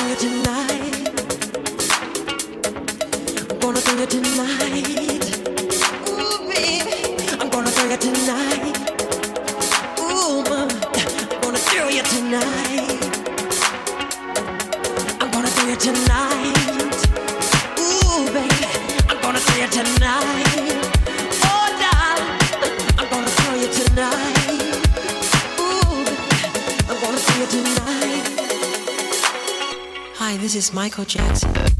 do it tonight. Gonna do it tonight. Michael Jackson.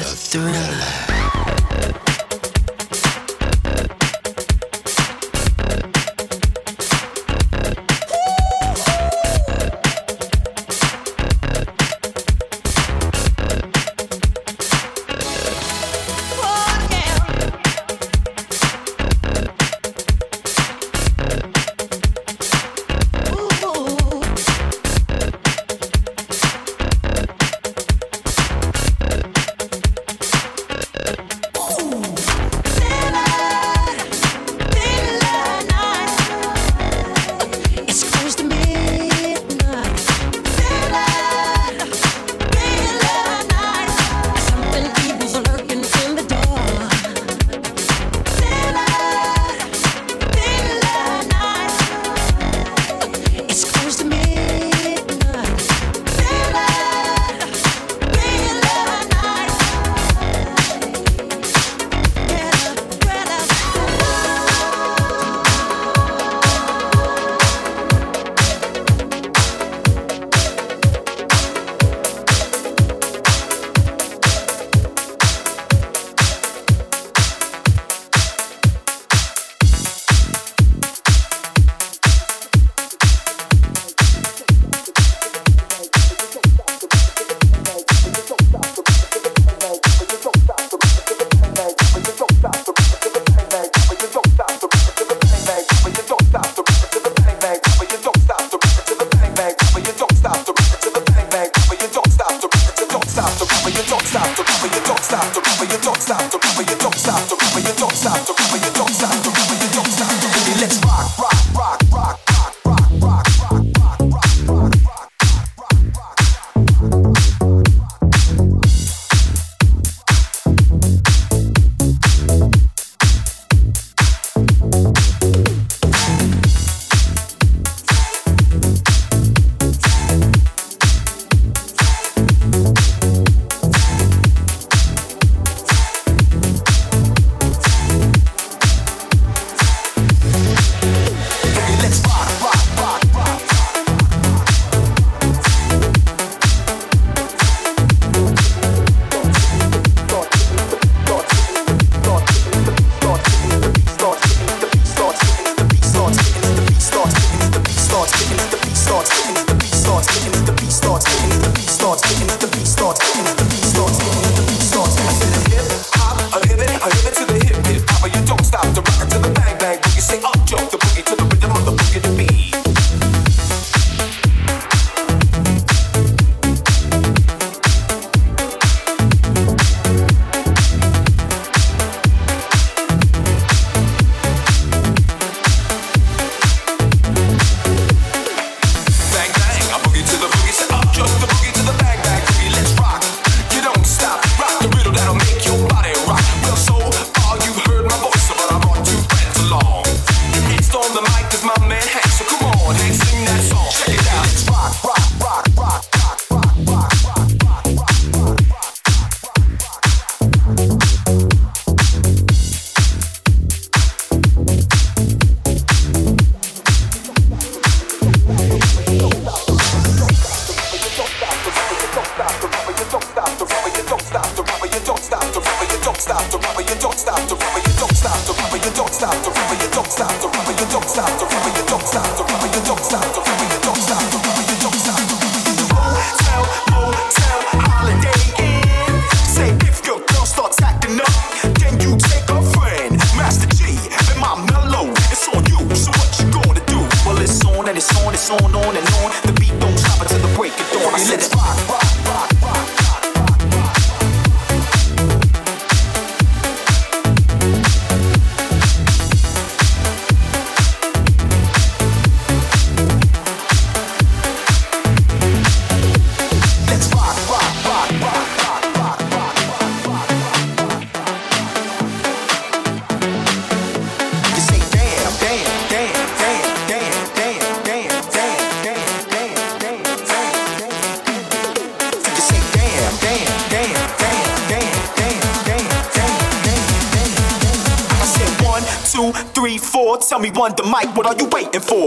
the, thriller.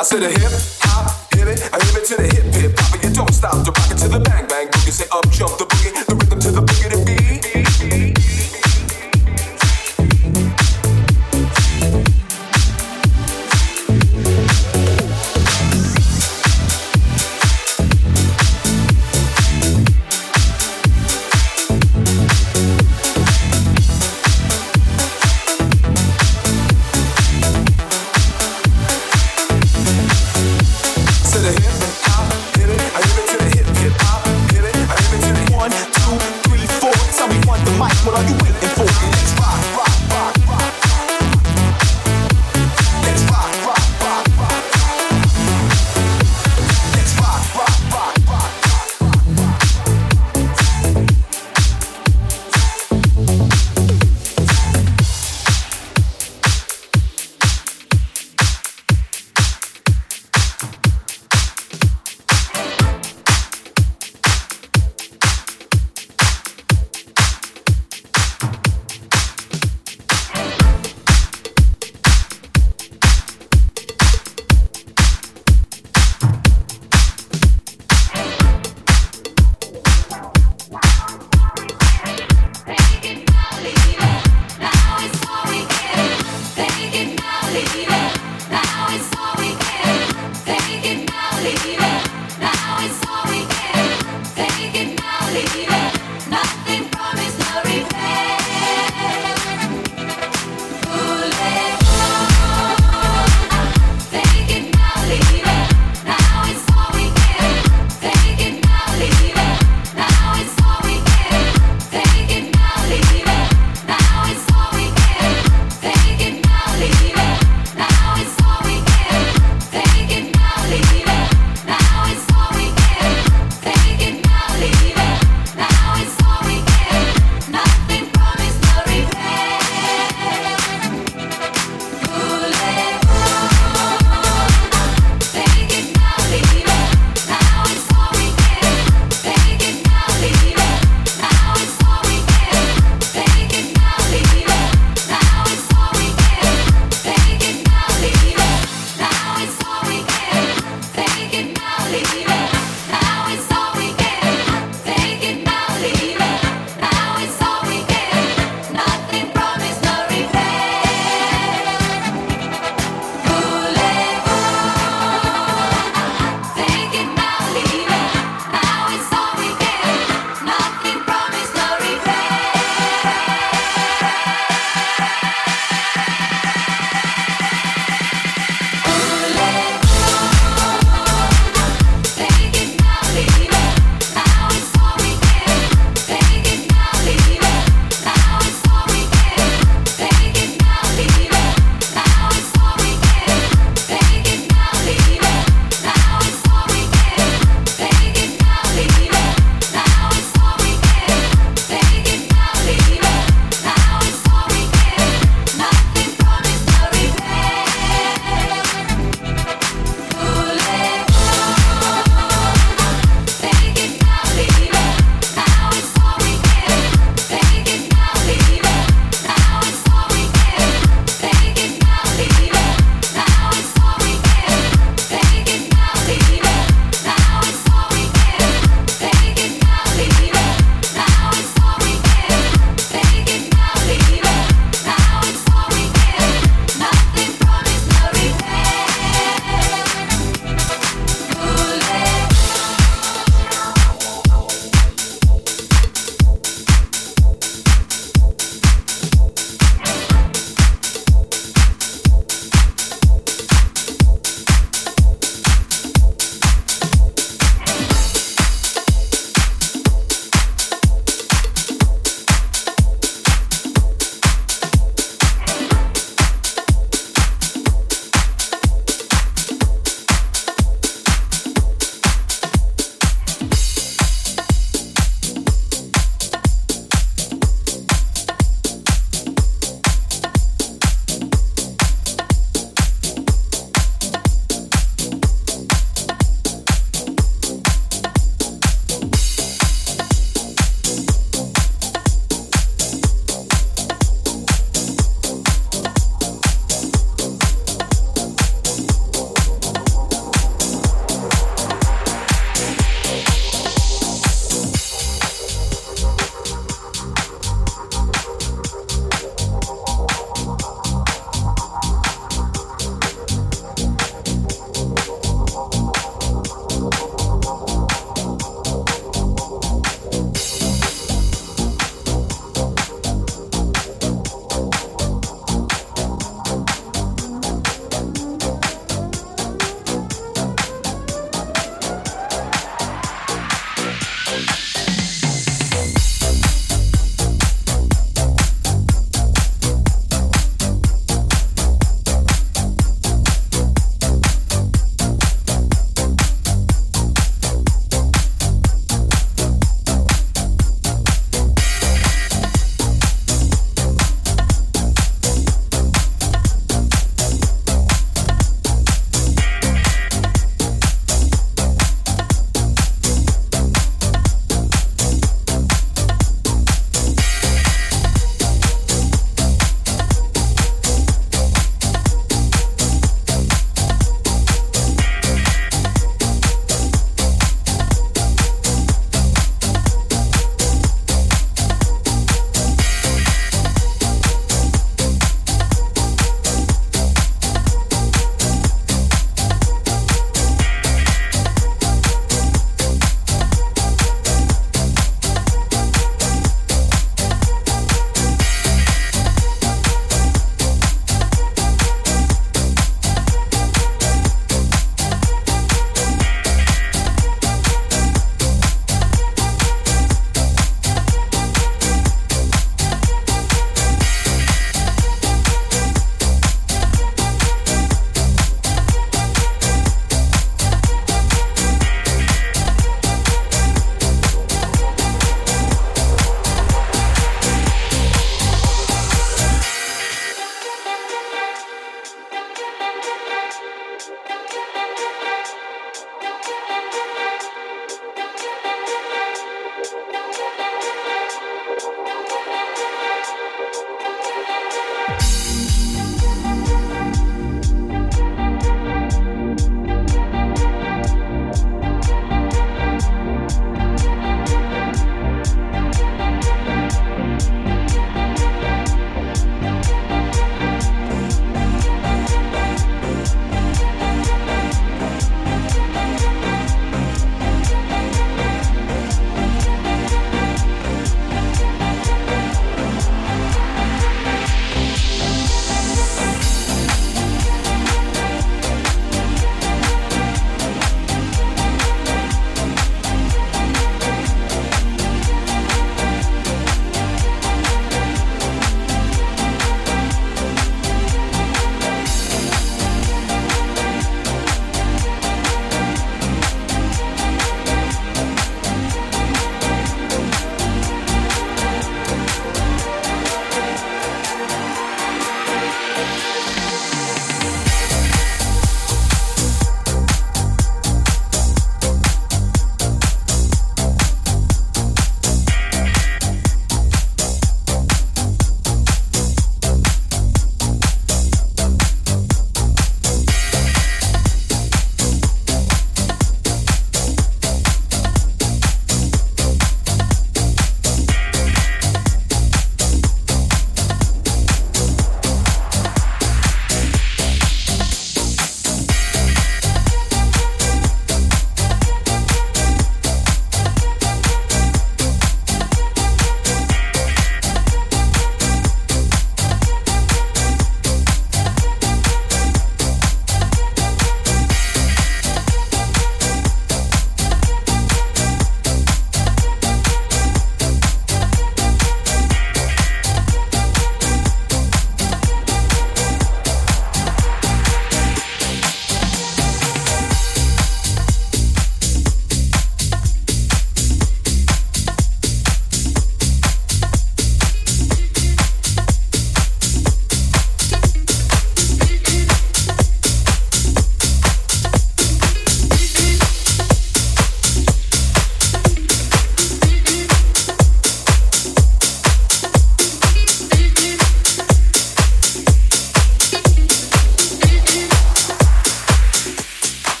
I said a hip